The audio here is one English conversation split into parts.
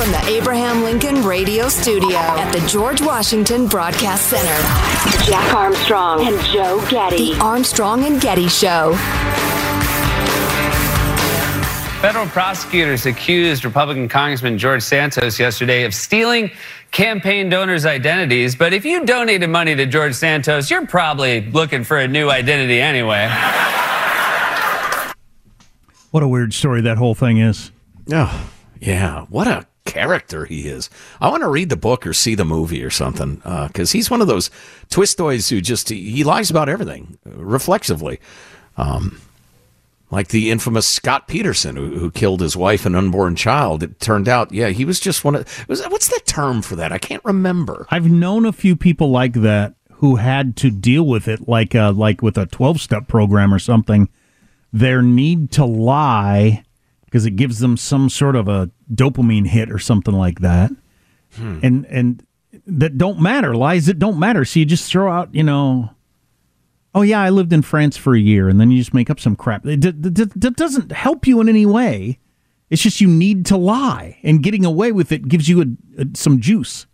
From the Abraham Lincoln Radio Studio at the George Washington Broadcast Center, Jack Armstrong and Joe Getty. The Armstrong and Getty Show. Federal prosecutors accused Republican Congressman George Santos yesterday of stealing campaign donors' identities. But if you donated money to George Santos, you're probably looking for a new identity anyway. What a weird story that whole thing is. Oh, yeah. What a character he is. I want to read the book or see the movie or something because uh, he's one of those twistoids who just he, lies about everything uh, reflexively. Um, like the infamous Scott Peterson, who, who, killed his wife and unborn child. It turned out, yeah, he was just one of. Was, what's the term for that? I can't remember. I've known a few people like that who had to deal with it, like uh, like with a twelve step program or something. Their need to lie because it gives them some sort of a dopamine hit or something like that, hmm. and and that don't matter lies that don't matter. So you just throw out, you know. Oh yeah, I lived in France for a year, and then you just make up some crap. That doesn't help you in any way. It's just you need to lie, and getting away with it gives you a, a, some juice.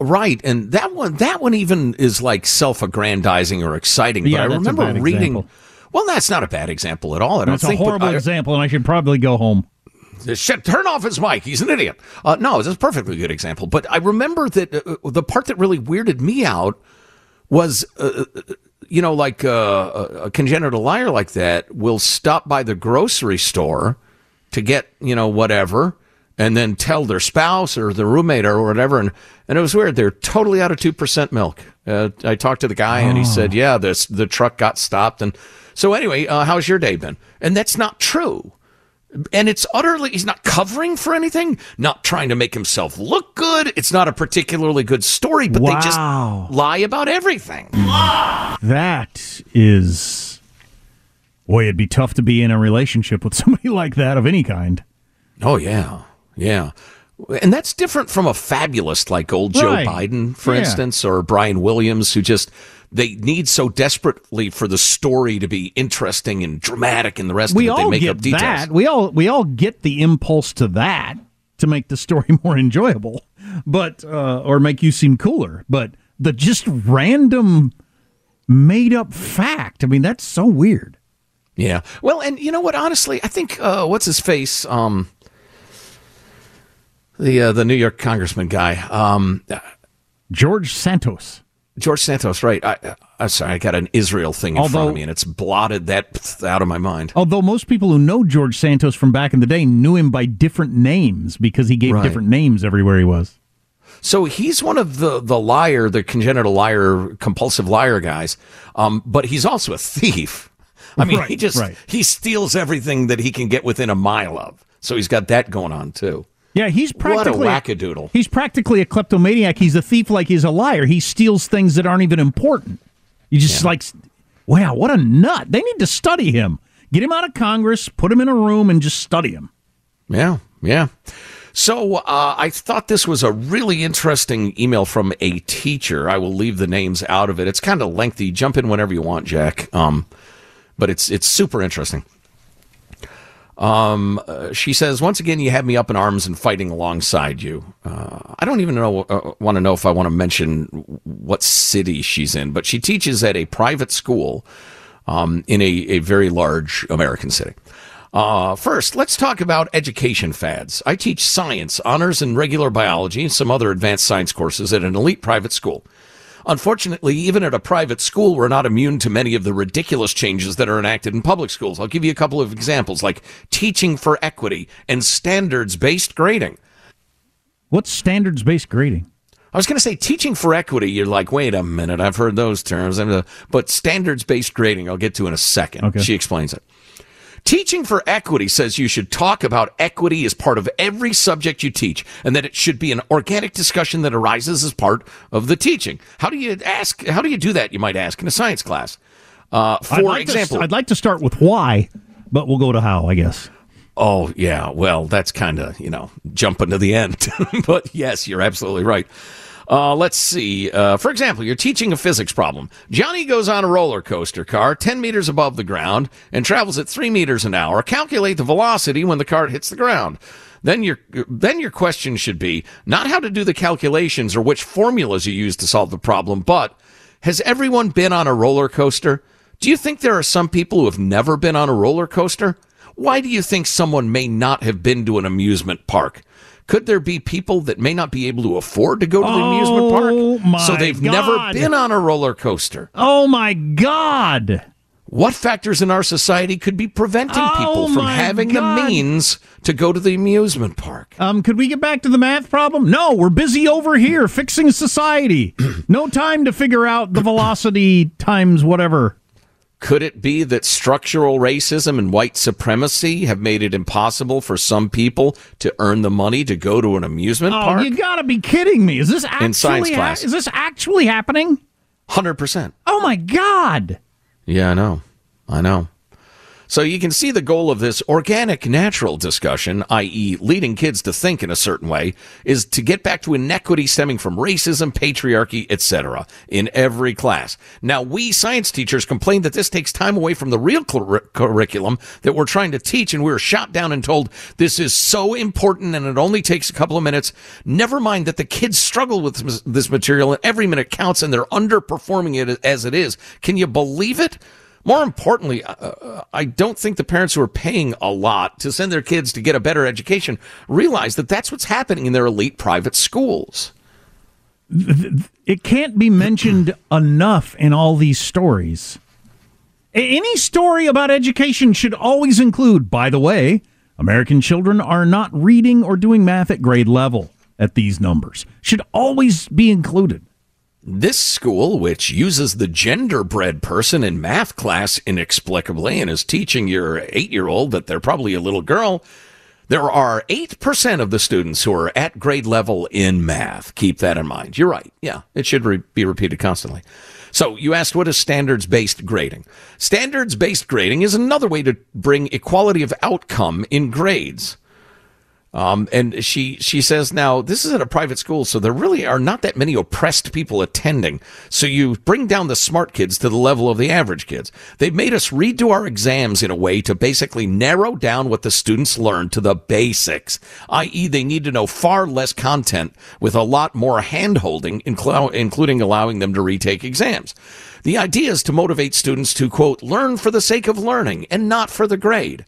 Right, and that one, that one even is like self-aggrandizing or exciting. Yeah, but I remember reading. Example. Well, that's not a bad example at all. I That's think, a horrible I, example, and I should probably go home. Shit, turn off his mic. He's an idiot. Uh, no, it's a perfectly good example. But I remember that uh, uh the part that really weirded me out was, uh, uh you know, like uh, a congenital liar like that will stop by the grocery store to get, you know, whatever, and then tell their spouse or their roommate or whatever. And, and it was weird. They're totally out of 2% milk. I talked to the guy, oh. and he said, yeah, this, the truck got stopped. And so, anyway, uh, how's your day been? And that's not true. And it's utterly, he's not covering for anything, not trying to make himself look good. It's not a particularly good story, but wow. they just lie about everything. That is, boy, it'd be tough to be in a relationship with somebody like that of any kind. Oh, yeah. Yeah. And that's different from a fabulist like old right. Joe Biden, for yeah. instance, or Brian Williams, who just they need so desperately for the story to be interesting and dramatic and the rest we of it. They make get up details. That. We all we all get the impulse to that to make the story more enjoyable, but uh, or make you seem cooler. But the just random made up fact. I mean, that's so weird. Yeah. Well, and you know what? Honestly, I think uh, what's his face. Um, the uh, the New York congressman guy, um, George Santos. George Santos, right? I, I'm sorry, I got an Israel thing in Although- front of me, and it's blotted that out of my mind. Although most people who know George Santos from back in the day knew him by different names because he gave Right. different names everywhere he was. So he's one of the the liar, the congenital liar, compulsive liar guys. Um, but he's also a thief. I mean, he just right. he steals everything that he can get within a mile of. So he's got that going on too. Yeah, he's practically What a wackadoodle. He's practically a kleptomaniac. He's a thief like he's a liar. He steals things that aren't even important. You just like, wow, what a nut. They need to study him. Get him out of Congress, put him in a room, and just study him. Yeah, yeah. So uh, I thought this was a really interesting email from a teacher. I will leave the names out of it. It's kind of lengthy. Jump in whenever you want, Jack. Um, but it's it's super interesting. Um, uh, she says, once again, you have me up in arms and fighting alongside you. Uh, I don't even know, uh, want to know if I want to mention what city she's in, but she teaches at a private school um, in a, a very large American city. Uh, first, let's talk about education fads. I teach science, honors, and regular biology, and some other advanced science courses at an elite private school. Unfortunately, even at a private school, we're not immune to many of the ridiculous changes that are enacted in public schools. I'll give you a couple of examples, like teaching for equity and standards based grading. What's standards based grading? I was going to say teaching for equity. You're like, wait a minute, I've heard those terms. Uh, But standards based grading, I'll get to in a second. Okay. She explains it. Teaching for equity says you should talk about equity as part of every subject you teach and that it should be an organic discussion that arises as part of the teaching. How do you ask, how do you do that, you might ask, in a science class? Uh, I'd for like to- example, I'd like to start with why, but we'll go to how, I guess. Oh, yeah. Well, that's kind of, you know, jumping to the end. but yes, you're absolutely right. Uh, let's see. Uh, for example, you're teaching a physics problem. Johnny goes on a roller coaster car 10 meters above the ground and travels at 3 meters an hour. Calculate the velocity when the cart hits the ground. Then your, then your question should be not how to do the calculations or which formulas you use to solve the problem, but has everyone been on a roller coaster? Do you think there are some people who have never been on a roller coaster? Why do you think someone may not have been to an amusement park? Could there be people that may not be able to afford to go to the amusement Oh, park? So they've God. never been on a roller coaster. Oh, my God. What factors in our society could be preventing Oh, people from having God. the means to go to the amusement park? Um, could we get back to the math problem? No, we're busy over here fixing society. no time to figure out the velocity times whatever. Could it be that structural racism and white supremacy have made it impossible for some people to earn the money to go to an amusement Oh, park? you gotta be kidding me! Is this actually In science class. is this actually happening? 100%. Oh my God! Yeah, I know. I know. So you can see the goal of this organic natural discussion, i.e., leading kids to think in a certain way, is to get back to inequity stemming from racism, patriarchy, etc. in every class. Now, we science teachers complain that this takes time away from the real cur- curriculum that we're trying to teach, and we're shot down and told this is so important and it only takes a couple of minutes. Never mind that the kids struggle with this- this material and every minute counts and they're underperforming it as it is. Can you believe it? More importantly, uh, I don't think the parents who are paying a lot to send their kids to get a better education realize that that's what's happening in their elite private schools. It can't be mentioned enough in all these stories. Any story about education should always include, by the way, American children are not reading or doing math at grade level at these numbers. Should always be included. This school, which uses the genderbread person in math class inexplicably and is teaching your eight year old that they're probably a little girl, there are 8% of the students who are at grade level in math. Keep that in mind. You're right. Yeah, it should re- be repeated constantly. So you asked what is standards based grading? Standards based grading is another way to bring equality of outcome in grades. Um, and she she says now this is at a private school, so there really are not that many oppressed people attending. So you bring down the smart kids to the level of the average kids. They've made us redo our exams in a way to basically narrow down what the students learn to the basics, i.e., they need to know far less content with a lot more hand holding, including allowing them to retake exams. The idea is to motivate students to quote learn for the sake of learning and not for the grade.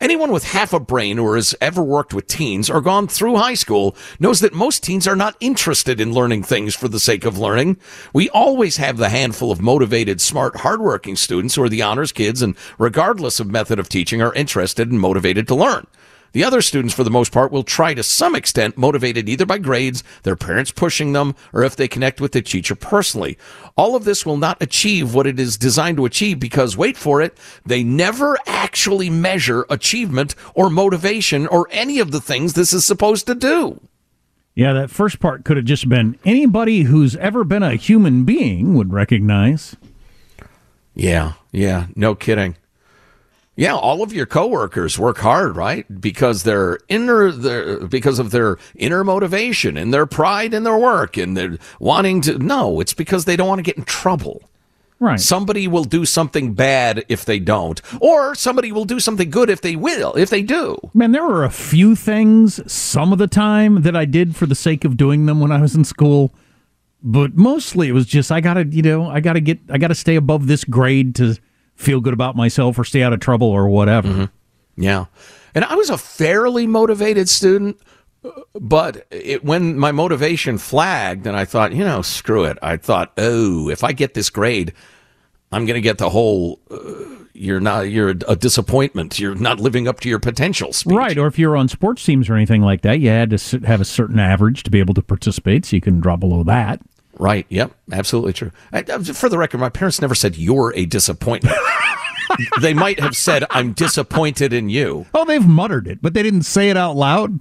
Anyone with half a brain or has ever worked with teens or gone through high school knows that most teens are not interested in learning things for the sake of learning. We always have the handful of motivated, smart, hardworking students who are the honors kids and regardless of method of teaching are interested and motivated to learn. The other students, for the most part, will try to some extent, motivated either by grades, their parents pushing them, or if they connect with the teacher personally. All of this will not achieve what it is designed to achieve because, wait for it, they never actually measure achievement or motivation or any of the things this is supposed to do. Yeah, that first part could have just been anybody who's ever been a human being would recognize. Yeah, yeah, no kidding. Yeah, all of your coworkers work hard, right? Because their inner, their, because of their inner motivation and their pride in their work and they're wanting to. No, it's because they don't want to get in trouble. Right. Somebody will do something bad if they don't, or somebody will do something good if they will, if they do. Man, there were a few things some of the time that I did for the sake of doing them when I was in school, but mostly it was just I gotta, you know, I gotta get, I gotta stay above this grade to feel good about myself or stay out of trouble or whatever. Mm-hmm. Yeah. And I was a fairly motivated student, but it, when my motivation flagged and I thought, you know, screw it. I thought, oh, if I get this grade, I'm going to get the whole uh, you're not you're a disappointment. You're not living up to your potential. Speech. Right, or if you're on sports teams or anything like that, you had to have a certain average to be able to participate, so you can drop below that. Right. Yep. Absolutely true. I, for the record, my parents never said you're a disappointment. they might have said I'm disappointed in you. Oh, they've muttered it, but they didn't say it out loud.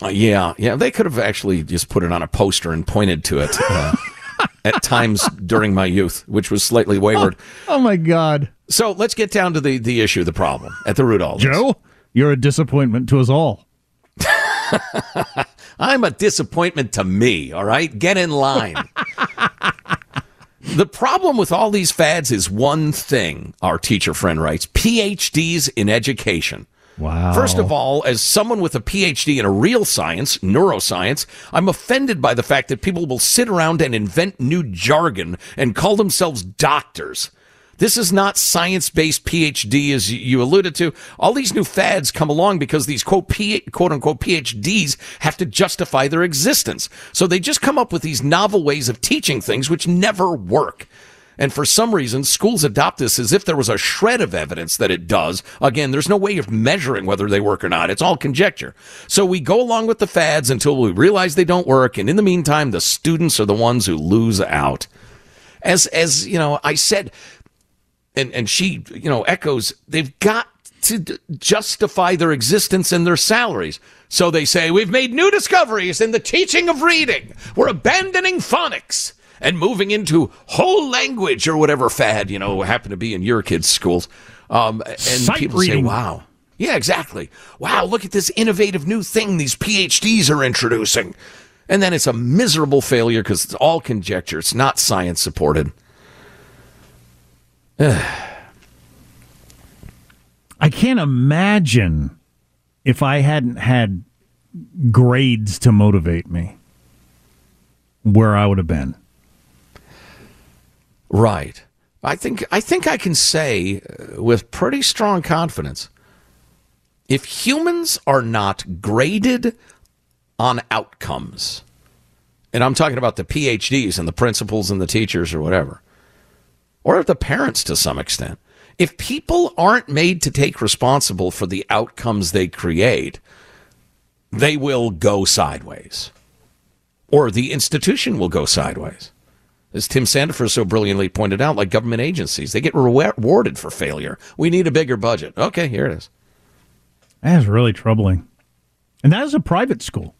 Uh, yeah, yeah. They could have actually just put it on a poster and pointed to it uh, at times during my youth, which was slightly wayward. Oh, oh, my God. So let's get down to the, the issue, the problem at the root of all this. Joe, you're a disappointment to us all. I'm a disappointment to me, all right? Get in line. the problem with all these fads is one thing, our teacher friend writes PhDs in education. Wow. First of all, as someone with a PhD in a real science, neuroscience, I'm offended by the fact that people will sit around and invent new jargon and call themselves doctors. This is not science based PhD, as you alluded to. All these new fads come along because these quote, quote unquote PhDs have to justify their existence. So they just come up with these novel ways of teaching things which never work. And for some reason, schools adopt this as if there was a shred of evidence that it does. Again, there's no way of measuring whether they work or not. It's all conjecture. So we go along with the fads until we realize they don't work. And in the meantime, the students are the ones who lose out. As, as, you know, I said, and, and she, you know, echoes, they've got to d- justify their existence and their salaries. So they say, we've made new discoveries in the teaching of reading. We're abandoning phonics and moving into whole language or whatever fad, you know, happened to be in your kids' schools. Um, and Sight people reading. say, wow. Yeah, exactly. Wow, look at this innovative new thing these PhDs are introducing. And then it's a miserable failure because it's all conjecture. It's not science supported. I can't imagine if I hadn't had grades to motivate me where I would have been. Right. I think I think I can say uh, with pretty strong confidence if humans are not graded on outcomes and I'm talking about the PhDs and the principals and the teachers or whatever or the parents to some extent if people aren't made to take responsible for the outcomes they create they will go sideways or the institution will go sideways as Tim Sandefur so brilliantly pointed out, like government agencies, they get rewarded for failure. We need a bigger budget. Okay, here it is. That is really troubling. And that is a private school.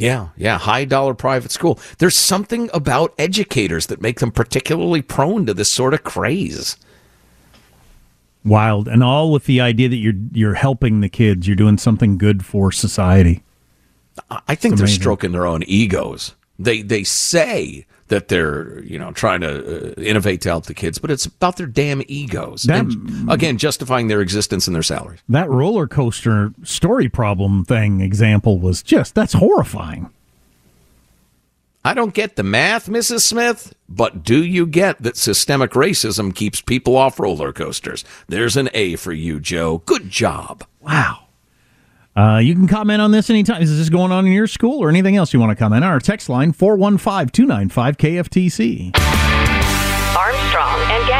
Yeah, yeah, high dollar private school. There's something about educators that make them particularly prone to this sort of craze. Wild, and all with the idea that you're you're helping the kids, you're doing something good for society. I think they're stroking their own egos. They they say that they're you know trying to uh, innovate to help the kids, but it's about their damn egos. That- and, again, justifying their existence and their salaries. That roller coaster story problem thing example was just that's horrifying. I don't get the math, Mrs. Smith, but do you get that systemic racism keeps people off roller coasters? There's an A for you, Joe. Good job. Wow. Uh, you can comment on this anytime. Is this going on in your school or anything else you want to comment? Our text line 415 295 KFTC. Armstrong and.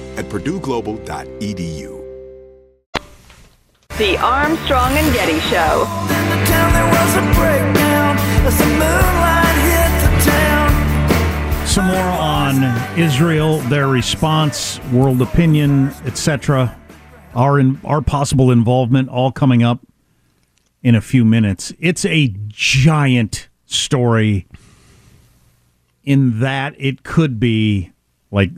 at purdueglobal.edu. The Armstrong and Getty Show. Some more on Israel, their response, world opinion, etc. Our in, our possible involvement, all coming up in a few minutes. It's a giant story. In that it could be like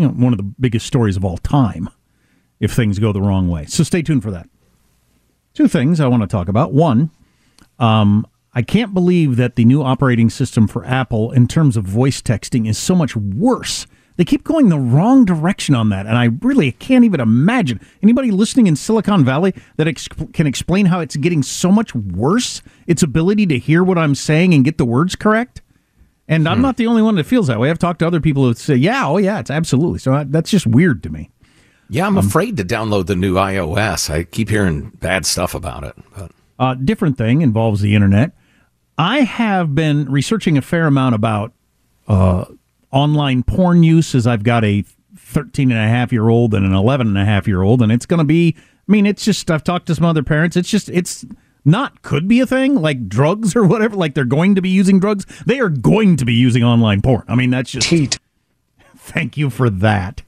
you know, one of the biggest stories of all time if things go the wrong way. So stay tuned for that. Two things I want to talk about. One, um, I can't believe that the new operating system for Apple in terms of voice texting is so much worse. They keep going the wrong direction on that, and I really can't even imagine anybody listening in Silicon Valley that ex- can explain how it's getting so much worse. Its ability to hear what I'm saying and get the words correct. And I'm hmm. not the only one that feels that way. I've talked to other people who say, yeah, oh, yeah, it's absolutely. So I, that's just weird to me. Yeah, I'm um, afraid to download the new iOS. I keep hearing bad stuff about it. But uh, different thing involves the internet. I have been researching a fair amount about uh, online porn use as I've got a 13 and a half year old and an 11 and a half year old. And it's going to be, I mean, it's just, I've talked to some other parents. It's just, it's not could be a thing like drugs or whatever like they're going to be using drugs. They are going to be using online porn. I mean that's just Heat. thank you for that.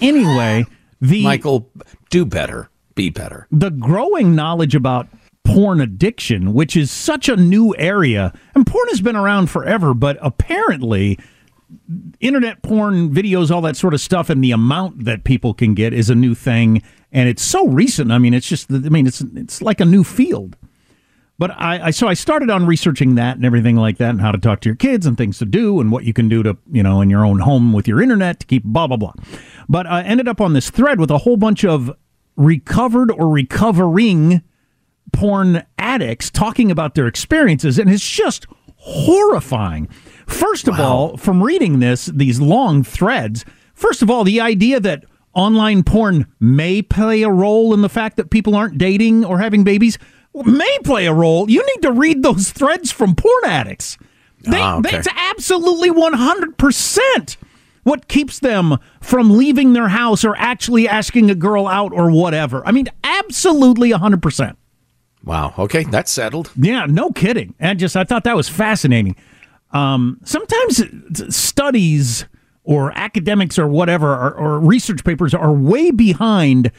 Anyway the michael do better. Be better. The growing knowledge about porn addiction which is such a new area and porn has been around forever but apparently internet porn videos all that sort of stuff and the amount that people can get is a new thing and it's so recent. I mean, it's just I mean, it's it's like a new field. But I, I so I started on researching that and everything like that, and how to talk to your kids and things to do, and what you can do to you know in your own home with your internet to keep blah blah blah. But I ended up on this thread with a whole bunch of recovered or recovering porn addicts talking about their experiences, and it's just horrifying. First of wow. all, from reading this, these long threads, first of all, the idea that online porn may play a role in the fact that people aren't dating or having babies may play a role. You need to read those threads from porn addicts. They, ah, okay. That's absolutely 100% what keeps them from leaving their house or actually asking a girl out or whatever. I mean, absolutely 100%. Wow. Okay, that's settled. Yeah, no kidding. And just I thought that was fascinating. Um, sometimes studies or academics or whatever or, or research papers are way behind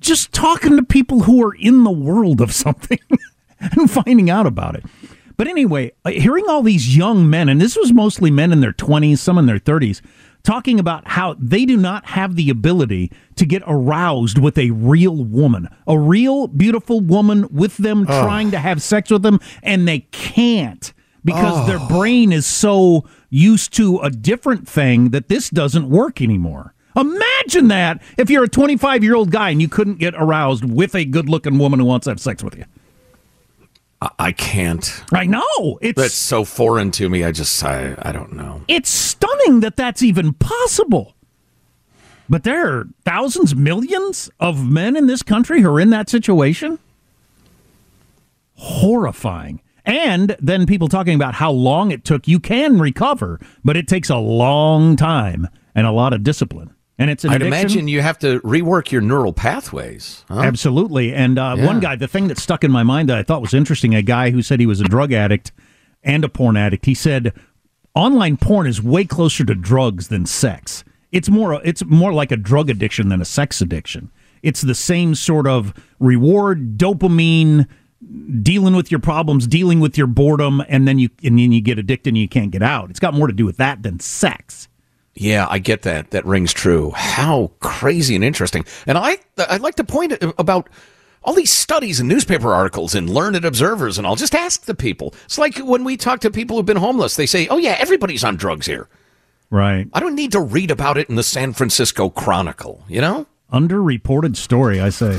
just talking to people who are in the world of something and finding out about it. But anyway, uh, hearing all these young men, and this was mostly men in their 20s, some in their 30s, talking about how they do not have the ability to get aroused with a real woman, a real beautiful woman with them oh. trying to have sex with them, and they can't because oh. their brain is so used to a different thing that this doesn't work anymore. Imagine that if you're a 25 year old guy and you couldn't get aroused with a good looking woman who wants to have sex with you. I can't. I know. It's that's so foreign to me. I just I, I don't know. It's stunning that that's even possible. But there are thousands, millions of men in this country who are in that situation. Horrifying. And then people talking about how long it took. You can recover, but it takes a long time and a lot of discipline and it's an I'd addiction. imagine you have to rework your neural pathways. Huh? Absolutely. And uh, yeah. one guy, the thing that stuck in my mind that I thought was interesting, a guy who said he was a drug addict and a porn addict. He said online porn is way closer to drugs than sex. It's more it's more like a drug addiction than a sex addiction. It's the same sort of reward, dopamine, dealing with your problems, dealing with your boredom, and then you and then you get addicted and you can't get out. It's got more to do with that than sex. Yeah, I get that. That rings true. How crazy and interesting. And I, I'd like to point about all these studies and newspaper articles and learned observers and all. Just ask the people. It's like when we talk to people who've been homeless, they say, oh, yeah, everybody's on drugs here. Right. I don't need to read about it in the San Francisco Chronicle, you know? Underreported story, I say.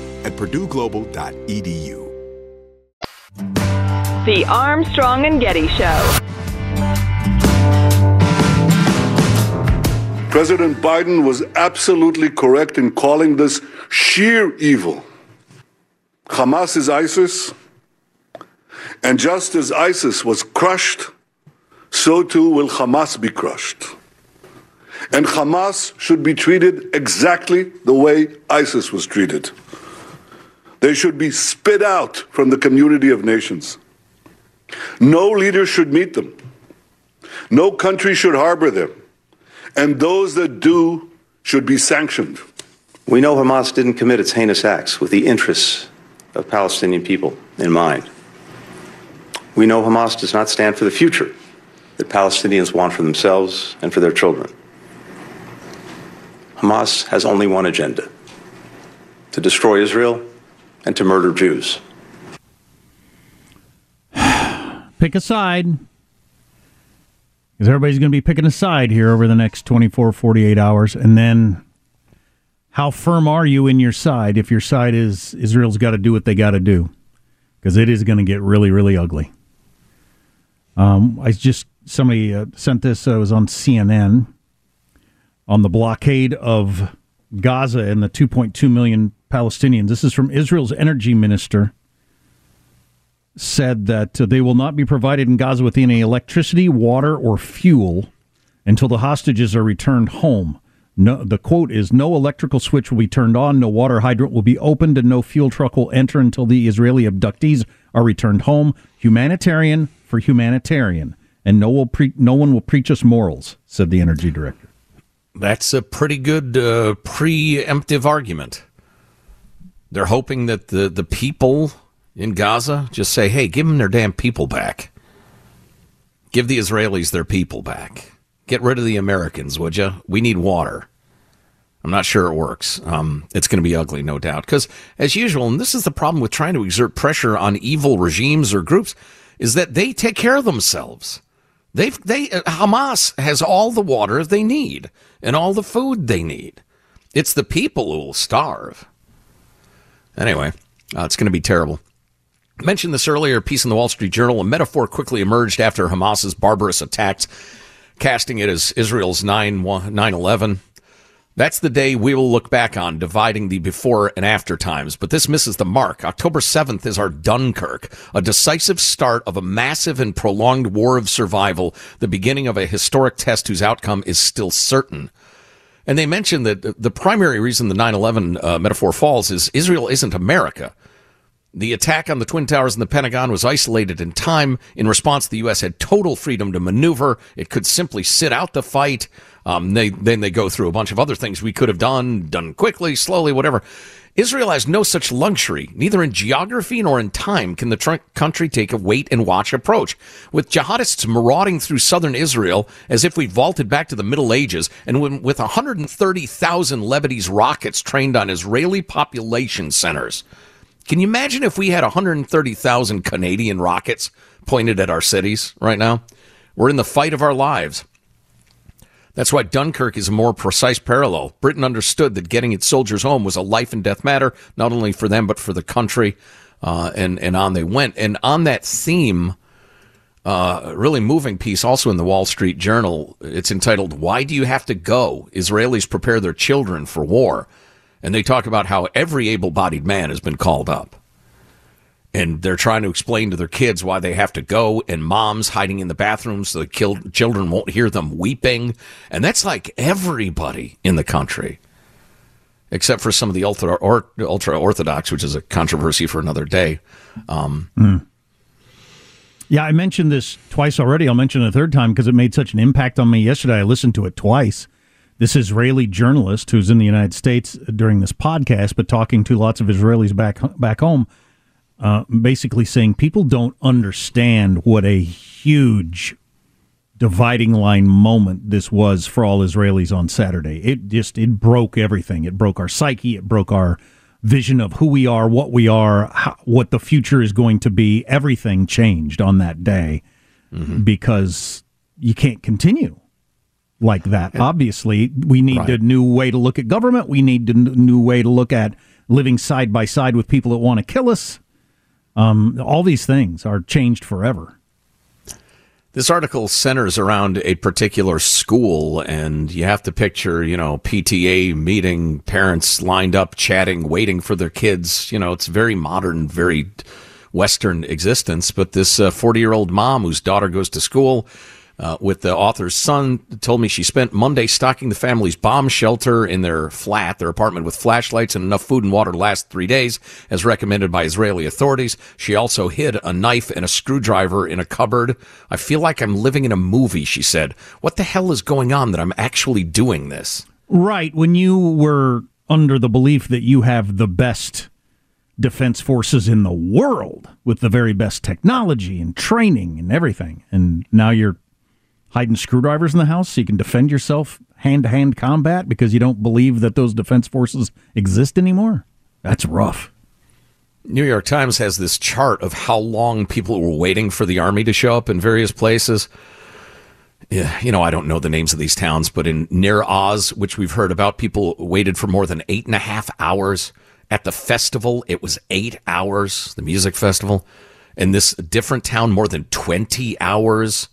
at purdueglobal.edu. The Armstrong and Getty Show. President Biden was absolutely correct in calling this sheer evil. Hamas is ISIS, and just as ISIS was crushed, so too will Hamas be crushed. And Hamas should be treated exactly the way ISIS was treated. They should be spit out from the community of nations. No leader should meet them. No country should harbor them. And those that do should be sanctioned. We know Hamas didn't commit its heinous acts with the interests of Palestinian people in mind. We know Hamas does not stand for the future that Palestinians want for themselves and for their children. Hamas has only one agenda to destroy Israel and to murder Jews. pick a side. Because everybody's going to be picking a side here over the next 24, 48 hours. And then how firm are you in your side if your side is Israel's got to do what they got to do? Because it is going to get really, really ugly. Um, I just, somebody uh, sent this, uh, was on CNN on the blockade of Gaza and the 2.2 million Palestinians. This is from Israel's energy minister said that uh, they will not be provided in Gaza with any electricity, water, or fuel until the hostages are returned home. No, the quote is no electrical switch will be turned on, no water hydrant will be opened, and no fuel truck will enter until the Israeli abductees are returned home. Humanitarian for humanitarian, and no, will pre- no one will preach us morals, said the energy director. That's a pretty good uh, preemptive argument. They're hoping that the, the people in Gaza just say, hey, give them their damn people back. Give the Israelis their people back. Get rid of the Americans, would you? We need water. I'm not sure it works. Um, it's going to be ugly, no doubt. Because, as usual, and this is the problem with trying to exert pressure on evil regimes or groups, is that they take care of themselves. They've, they, uh, Hamas has all the water they need and all the food they need. It's the people who will starve. Anyway, uh, it's going to be terrible. I mentioned this earlier, piece in the Wall Street Journal. A metaphor quickly emerged after Hamas's barbarous attacks, casting it as Israel's 9 11. That's the day we will look back on, dividing the before and after times. But this misses the mark. October 7th is our Dunkirk, a decisive start of a massive and prolonged war of survival, the beginning of a historic test whose outcome is still certain. And they mentioned that the primary reason the 9 11 uh, metaphor falls is Israel isn't America. The attack on the Twin Towers and the Pentagon was isolated in time. In response, the U.S. had total freedom to maneuver. It could simply sit out the fight. Um, they, then they go through a bunch of other things we could have done, done quickly, slowly, whatever. Israel has no such luxury. Neither in geography nor in time can the tr- country take a wait and watch approach. With jihadists marauding through southern Israel as if we vaulted back to the Middle Ages, and when, with 130,000 Lebanese rockets trained on Israeli population centers. Can you imagine if we had 130,000 Canadian rockets pointed at our cities right now? We're in the fight of our lives. That's why Dunkirk is a more precise parallel. Britain understood that getting its soldiers home was a life and death matter, not only for them, but for the country. Uh, and, and on they went. And on that theme, uh, really moving piece also in the Wall Street Journal. It's entitled, Why Do You Have to Go? Israelis Prepare Their Children for War and they talk about how every able bodied man has been called up. And they're trying to explain to their kids why they have to go, and moms hiding in the bathrooms so the children won't hear them weeping. And that's like everybody in the country, except for some of the ultra, ultra orthodox, which is a controversy for another day. Um, mm. Yeah, I mentioned this twice already. I'll mention it a third time because it made such an impact on me yesterday. I listened to it twice this Israeli journalist who's in the United States during this podcast, but talking to lots of Israelis back back home, uh, basically saying people don't understand what a huge dividing line moment this was for all Israelis on Saturday. It just it broke everything. It broke our psyche. It broke our vision of who we are, what we are, how, what the future is going to be. Everything changed on that day mm-hmm. because you can't continue like that. Obviously, we need right. a new way to look at government. We need a new way to look at living side by side with people that want to kill us. Um, all these things are changed forever. This article centers around a particular school, and you have to picture, you know, PTA meeting, parents lined up, chatting, waiting for their kids. You know, it's very modern, very Western existence. But this 40 uh, year old mom whose daughter goes to school uh, with the author's son told me she spent Monday stocking the family's bomb shelter in their flat, their apartment with flashlights and enough food and water to last three days, as recommended by Israeli authorities. She also hid a knife and a screwdriver in a cupboard. I feel like I'm living in a movie, she said. What the hell is going on that I'm actually doing this? Right. When you were under the belief that you have the best defense forces in the world with the very best technology and training and everything. And now you're hiding screwdrivers in the house so you can defend yourself hand to hand combat because you don't believe that those defense forces exist anymore? That's rough. New York Times has this chart of how long people were waiting for the army to show up in various places. Yeah, you know, I don't know the names of these towns, but in Nir Oz, which we've heard about, people waited for more than eight and a half hours. At the festival, it was eight hours, the music festival. In this different town, more than 20 hours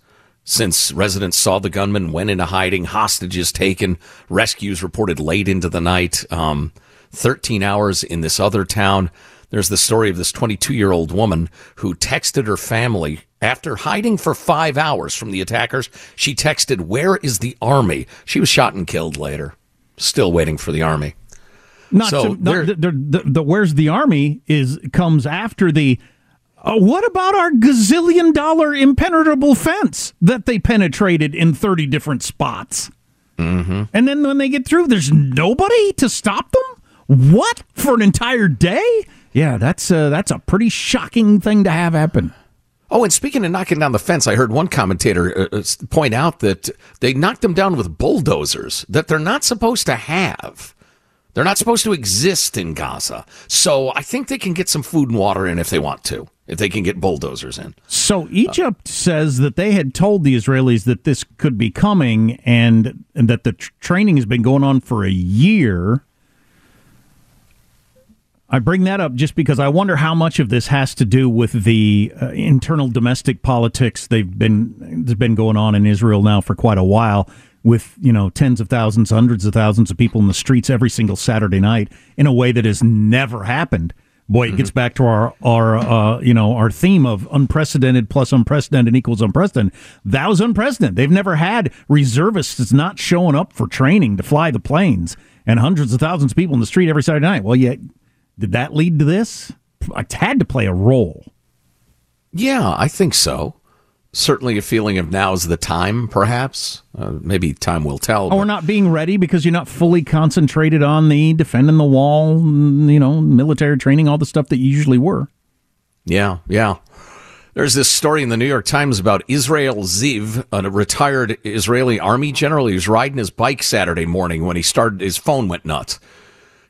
since residents saw the gunman, went into hiding, hostages taken, rescues reported late into the night. Um, 13 hours in this other town. There's the story of this 22 year old woman who texted her family after hiding for five hours from the attackers. She texted, Where is the army? She was shot and killed later. Still waiting for the army. Not, so to, not the, the, the, where's the army is comes after the uh, what about our gazillion dollar impenetrable fence that they penetrated in 30 different spots? Mm-hmm. And then when they get through, there's nobody to stop them? What? For an entire day? Yeah, that's uh, that's a pretty shocking thing to have happen. Oh, and speaking of knocking down the fence, I heard one commentator uh, uh point out that they knocked them down with bulldozers that they're not supposed to have. They're not supposed to exist in Gaza. So I think they can get some food and water in if they want to, if they can get bulldozers in. So Egypt uh, says that they had told the Israelis that this could be coming and, and that the tr- training has been going on for a year. I bring that up just because I wonder how much of this has to do with the uh, internal domestic politics they've been has been going on in Israel now for quite a while with you know tens of thousands, hundreds of thousands of people in the streets every single Saturday night in a way that has never happened. Boy, it mm-hmm. gets back to our our uh, you know our theme of unprecedented plus unprecedented equals unprecedented. That was unprecedented. They've never had reservists not showing up for training to fly the planes and hundreds of thousands of people in the street every Saturday night. Well, yet did that lead to this? It had to play a role. Yeah, I think so. Certainly a feeling of now's the time, perhaps. Uh, maybe time will tell. Or not being ready because you're not fully concentrated on the defending the wall, you know, military training, all the stuff that you usually were. Yeah, yeah. There's this story in the New York Times about Israel Ziv, a retired Israeli army general. He was riding his bike Saturday morning when he started, his phone went nuts.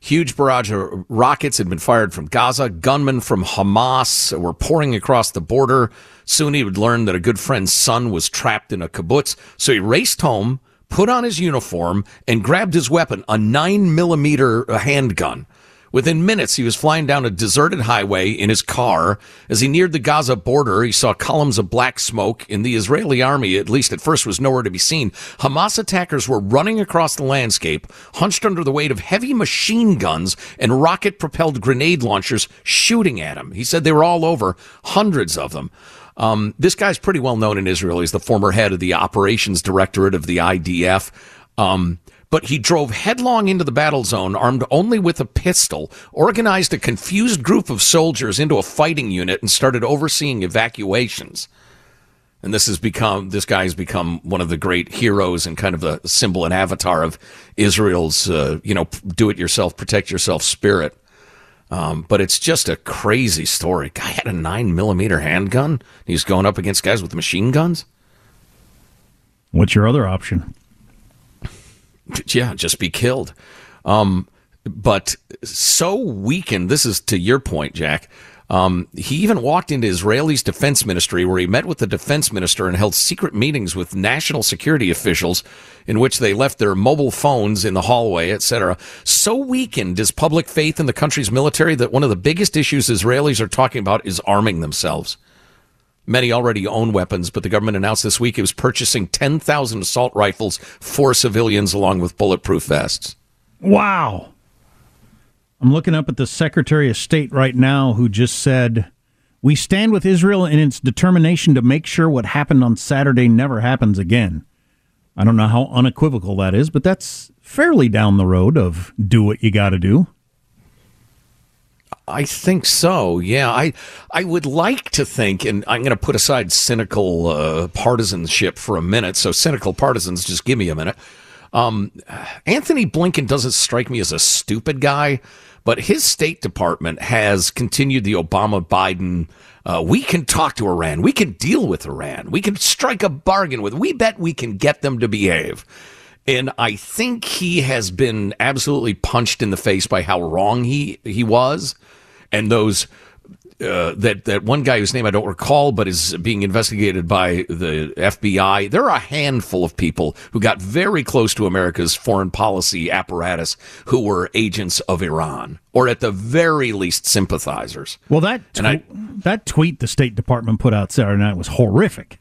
Huge barrage of rockets had been fired from Gaza. Gunmen from Hamas were pouring across the border. Soon he would learn that a good friend's son was trapped in a kibbutz. So he raced home, put on his uniform, and grabbed his weapon, a nine millimeter handgun. Within minutes, he was flying down a deserted highway in his car. As he neared the Gaza border, he saw columns of black smoke, and the Israeli army, at least at first, was nowhere to be seen. Hamas attackers were running across the landscape, hunched under the weight of heavy machine guns and rocket propelled grenade launchers shooting at him. He said they were all over, hundreds of them. Um, this guy's pretty well known in Israel. He's the former head of the operations directorate of the IDF. Um, but he drove headlong into the battle zone armed only with a pistol, organized a confused group of soldiers into a fighting unit, and started overseeing evacuations. And this has become this guy has become one of the great heroes and kind of the symbol and avatar of Israel's, uh, you know, do-it-yourself, protect-yourself spirit. Um, but it's just a crazy story. Guy had a nine millimeter handgun. He's going up against guys with machine guns. What's your other option? Yeah, just be killed. Um, but so weakened. This is to your point, Jack. Um, he even walked into Israel's defense ministry where he met with the defense minister and held secret meetings with national security officials in which they left their mobile phones in the hallway, etc. So weakened is public faith in the country's military that one of the biggest issues Israelis are talking about is arming themselves. Many already own weapons, but the government announced this week it was purchasing 10,000 assault rifles for civilians along with bulletproof vests. Wow. I'm looking up at the Secretary of State right now who just said, We stand with Israel in its determination to make sure what happened on Saturday never happens again. I don't know how unequivocal that is, but that's fairly down the road of do what you got to do. I think so. Yeah, I I would like to think, and I'm going to put aside cynical uh, partisanship for a minute. So cynical partisans, just give me a minute. Um, Antony Blinken doesn't strike me as a stupid guy, but his State Department has continued the Obama Biden. Uh, we can talk to Iran. We can deal with Iran. We can strike a bargain with. We bet we can get them to behave. And I think he has been absolutely punched in the face by how wrong he he was and those uh, that that one guy whose name I don't recall, but is being investigated by the FBI. There are a handful of people who got very close to America's foreign policy apparatus who were agents of Iran, or at the very least sympathizers. Well, that tw- I, that tweet the State Department put out Saturday night was horrific.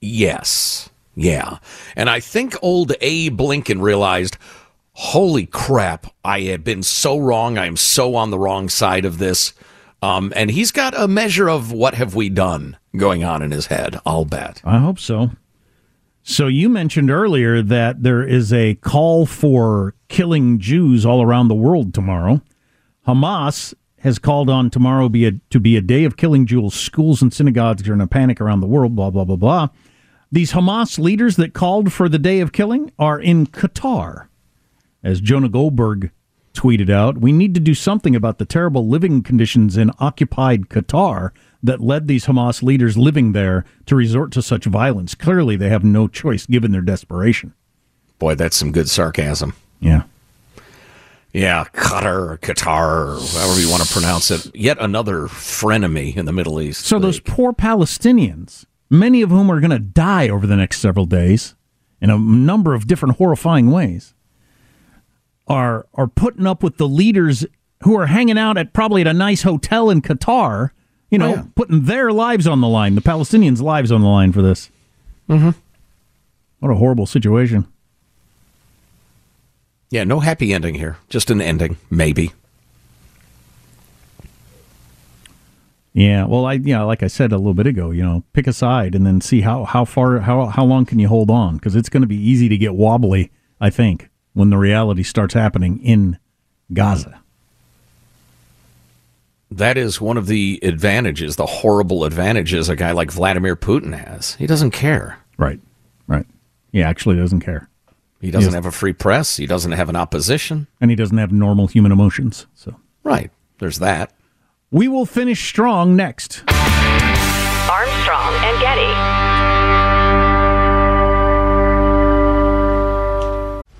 Yes, yeah, and I think old Abe Lincoln realized holy crap, I have been so wrong. I am so on the wrong side of this. Um, and he's got a measure of what have we done going on in his head, I'll bet. I hope so. So you mentioned earlier that there is a call for killing Jews all around the world tomorrow. Hamas has called on tomorrow be a, to be a day of killing Jews. Schools and synagogues are in a panic around the world, blah, blah, blah, blah. These Hamas leaders that called for the day of killing are in Qatar. As Jonah Goldberg tweeted out, we need to do something about the terrible living conditions in occupied Qatar that led these Hamas leaders living there to resort to such violence. Clearly, they have no choice given their desperation. Boy, that's some good sarcasm. Yeah. Yeah, Qatar Qatar, however you want to pronounce it. Yet another frenemy in the Middle East. So, those poor Palestinians, many of whom are going to die over the next several days in a number of different horrifying ways are are putting up with the leaders who are hanging out at probably at a nice hotel in Qatar, you know, oh, yeah. putting their lives on the line, the Palestinians' lives on the line for this. Mm-hmm. What a horrible situation. Yeah, no happy ending here. Just an ending, maybe. Yeah, well, I yeah, like I said a little bit ago, you know, pick a side and then see how how far how how long can you hold on because it's going to be easy to get wobbly. I think when the reality starts happening in Gaza. That is one of the advantages, the horrible advantages a guy like Vladimir Putin has. He doesn't care. Right, right. He actually doesn't care. He doesn't he have a free press. He doesn't have an opposition. And he doesn't have normal human emotions. So Right. There's that. We will finish strong next. Armstrong and Getty.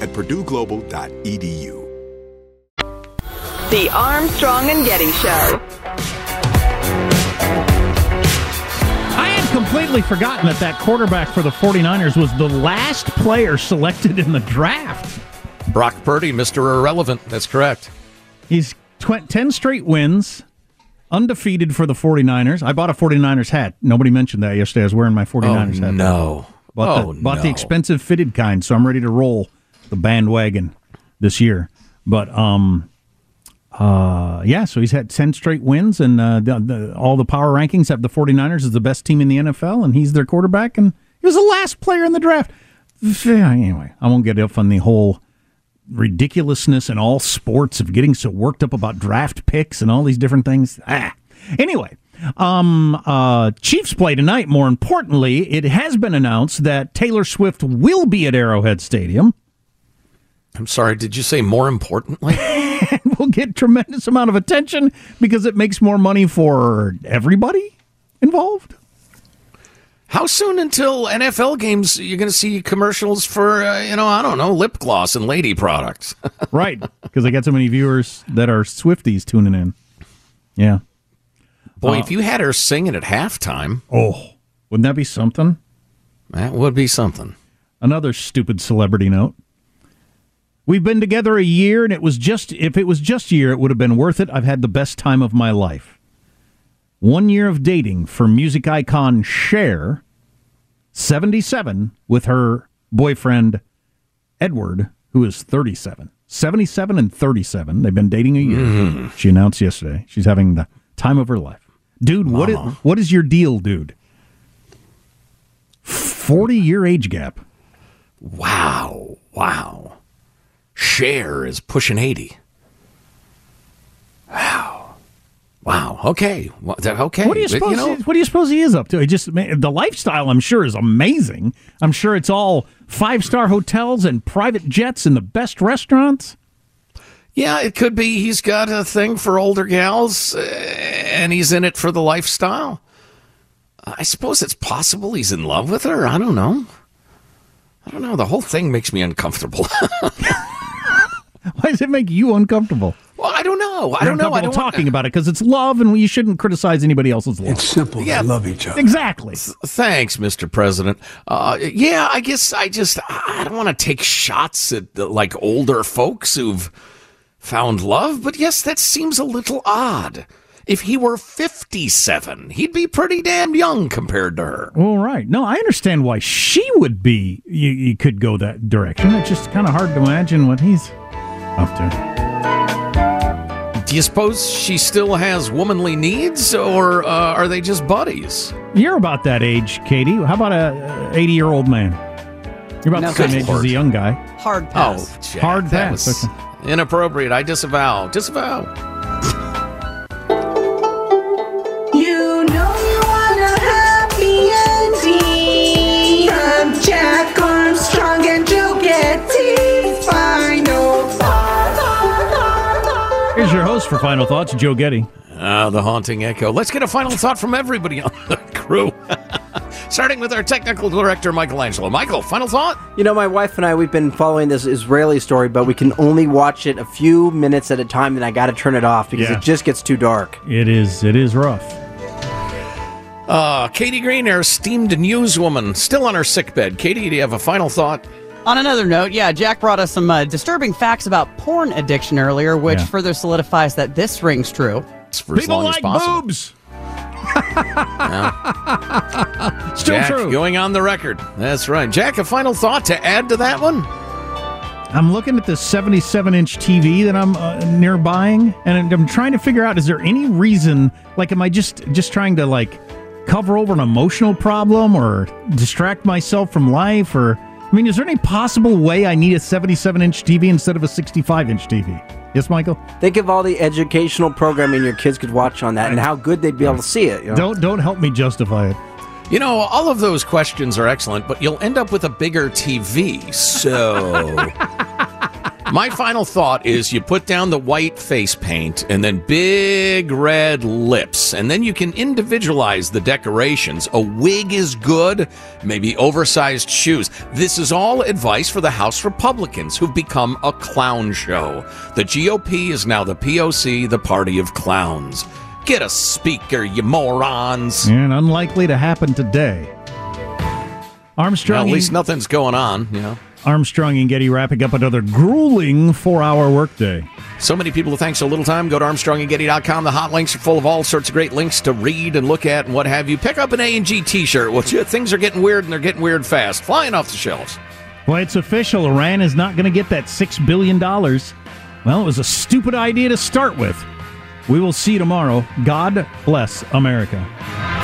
at purdueglobal.edu. The Armstrong and Getty Show. I had completely forgotten that that quarterback for the 49ers was the last player selected in the draft. Brock Purdy, Mr. Irrelevant. That's correct. He's tw- 10 straight wins, undefeated for the 49ers. I bought a 49ers hat. Nobody mentioned that yesterday. I was wearing my 49ers oh, hat. No. Bought, oh, the, bought no. the expensive fitted kind, so I'm ready to roll the bandwagon this year. But um, uh, yeah, so he's had 10 straight wins, and uh, the, the, all the power rankings have the 49ers as the best team in the NFL, and he's their quarterback, and he was the last player in the draft. Anyway, I won't get up on the whole ridiculousness in all sports of getting so worked up about draft picks and all these different things. Ah. Anyway, um, uh, Chiefs play tonight. More importantly, it has been announced that Taylor Swift will be at Arrowhead Stadium. I'm sorry, did you say more importantly? will get tremendous amount of attention because it makes more money for everybody involved. How soon until NFL games you're going to see commercials for, uh, you know, I don't know, lip gloss and lady products? right, because I got so many viewers that are Swifties tuning in. Yeah. Boy, uh, if you had her singing at halftime. Oh, wouldn't that be something? That would be something. Another stupid celebrity note. We've been together a year, and it was just, if it was just a year, it would have been worth it. I've had the best time of my life. One year of dating for music icon Cher, 77, with her boyfriend Edward, who is 37. 77 and 37. They've been dating a year. Mm. She announced yesterday she's having the time of her life. Dude, what is, what is your deal, dude? 40 year age gap. Wow. Wow. Cher is pushing 80. Wow. Wow. Okay. Okay. What do you suppose? You know, he, what do you suppose he is up to? He just the lifestyle. I'm sure is amazing. I'm sure it's all five star hotels and private jets and the best restaurants. Yeah, it could be he's got a thing for older gals, uh, and he's in it for the lifestyle. I suppose it's possible he's in love with her. I don't know. I don't know. The whole thing makes me uncomfortable. Why does it make you uncomfortable? Well, I don't know. I don't know. I don't talking want... about it because it's love, and you shouldn't criticize anybody else's love. It's simple. Yeah. They love each other. Exactly. Thanks, Mr. President. Uh, yeah, I guess I just I don't want to take shots at the, like older folks who've found love, but yes, that seems a little odd. If he were 57, he'd be pretty damn young compared to her. Well, right. No, I understand why she would be. You, you could go that direction. It's just kind of hard to imagine what he's up to. Do you suppose she still has womanly needs, or uh, are they just buddies? You're about that age, Katie. How about a 80 year old man? You're about no, the same age as a young guy. Hard pass. Oh, Jack, hard pass. Okay. Inappropriate. I disavow. Disavow. For Final Thoughts, Joe Getty. Ah, the haunting echo. Let's get a final thought from everybody on the crew. Starting with our technical director, Michelangelo. Michael, final thought? You know, my wife and I, we've been following this Israeli story, but we can only watch it a few minutes at a time, and I got to turn it off because yeah. it just gets too dark. It is. It is rough. Uh, Katie Green, our esteemed newswoman, still on her sickbed. Katie, do you have a final thought? On another note, yeah, Jack brought us some uh, disturbing facts about porn addiction earlier, which yeah. further solidifies that this rings true. For People like boobs. Still Jack, true. Going on the record. That's right. Jack, a final thought to add to that one? I'm looking at this 77 inch TV that I'm uh, near buying, and I'm trying to figure out is there any reason, like, am I just just trying to like cover over an emotional problem or distract myself from life, or I mean, is there any possible way I need a 77 inch TV instead of a 65 inch TV? Yes, Michael. Think of all the educational programming your kids could watch on that, and how good they'd be able to see it. You know? Don't don't help me justify it. You know, all of those questions are excellent, but you'll end up with a bigger TV. So My final thought is you put down the white face paint and then big red lips, and then you can individualize the decorations. A wig is good, maybe oversized shoes. This is all advice for the House Republicans who've become a clown show. The GOP is now the POC, the party of clowns. Get a speaker, you morons. And unlikely to happen today. Armstrong. Well, at least nothing's going on, you know. Armstrong and Getty wrapping up another grueling four hour workday. So many people to thank so little time. Go to ArmstrongandGetty.com. The hot links are full of all sorts of great links to read and look at and what have you. Pick up an A&G t-shirt. Well, things are getting weird and they're getting weird fast. Flying off the shelves. Well, it's official. Iran is not going to get that $6 billion Well, it was a stupid idea to start with. We will see you tomorrow. God bless America.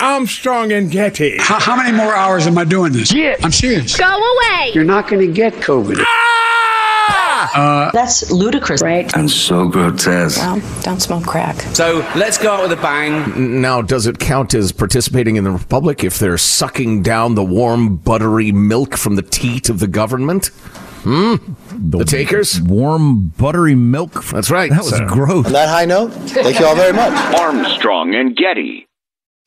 Armstrong and Getty. How, how many more hours am I doing this? Yeah. I'm serious. Go away. You're not going to get COVID. Uh, That's ludicrous, right? and so grotesque. Well, don't smoke crack. So let's go out with a bang. Now, does it count as participating in the Republic if they're sucking down the warm, buttery milk from the teat of the government? Hmm? The, takers? Warm, buttery milk. That's right. That was So- gross. On that high note, thank you all very much. Armstrong and Getty.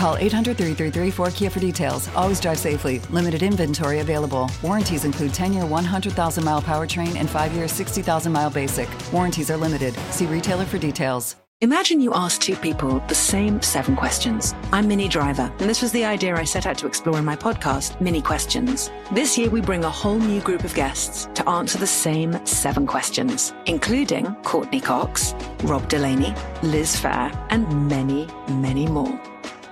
Call 800 333 4KIA for details. Always drive safely. Limited inventory available. Warranties include 10 year 100,000 mile powertrain and 5 year 60,000 mile basic. Warranties are limited. See retailer for details. Imagine you ask two people the same seven questions. I'm Minnie Driver, and this was the idea I set out to explore in my podcast, Minnie Questions. This year, we bring a whole new group of guests to answer the same seven questions, including Courteney Cox, Rob Delaney, Liz Phair, and many, many more.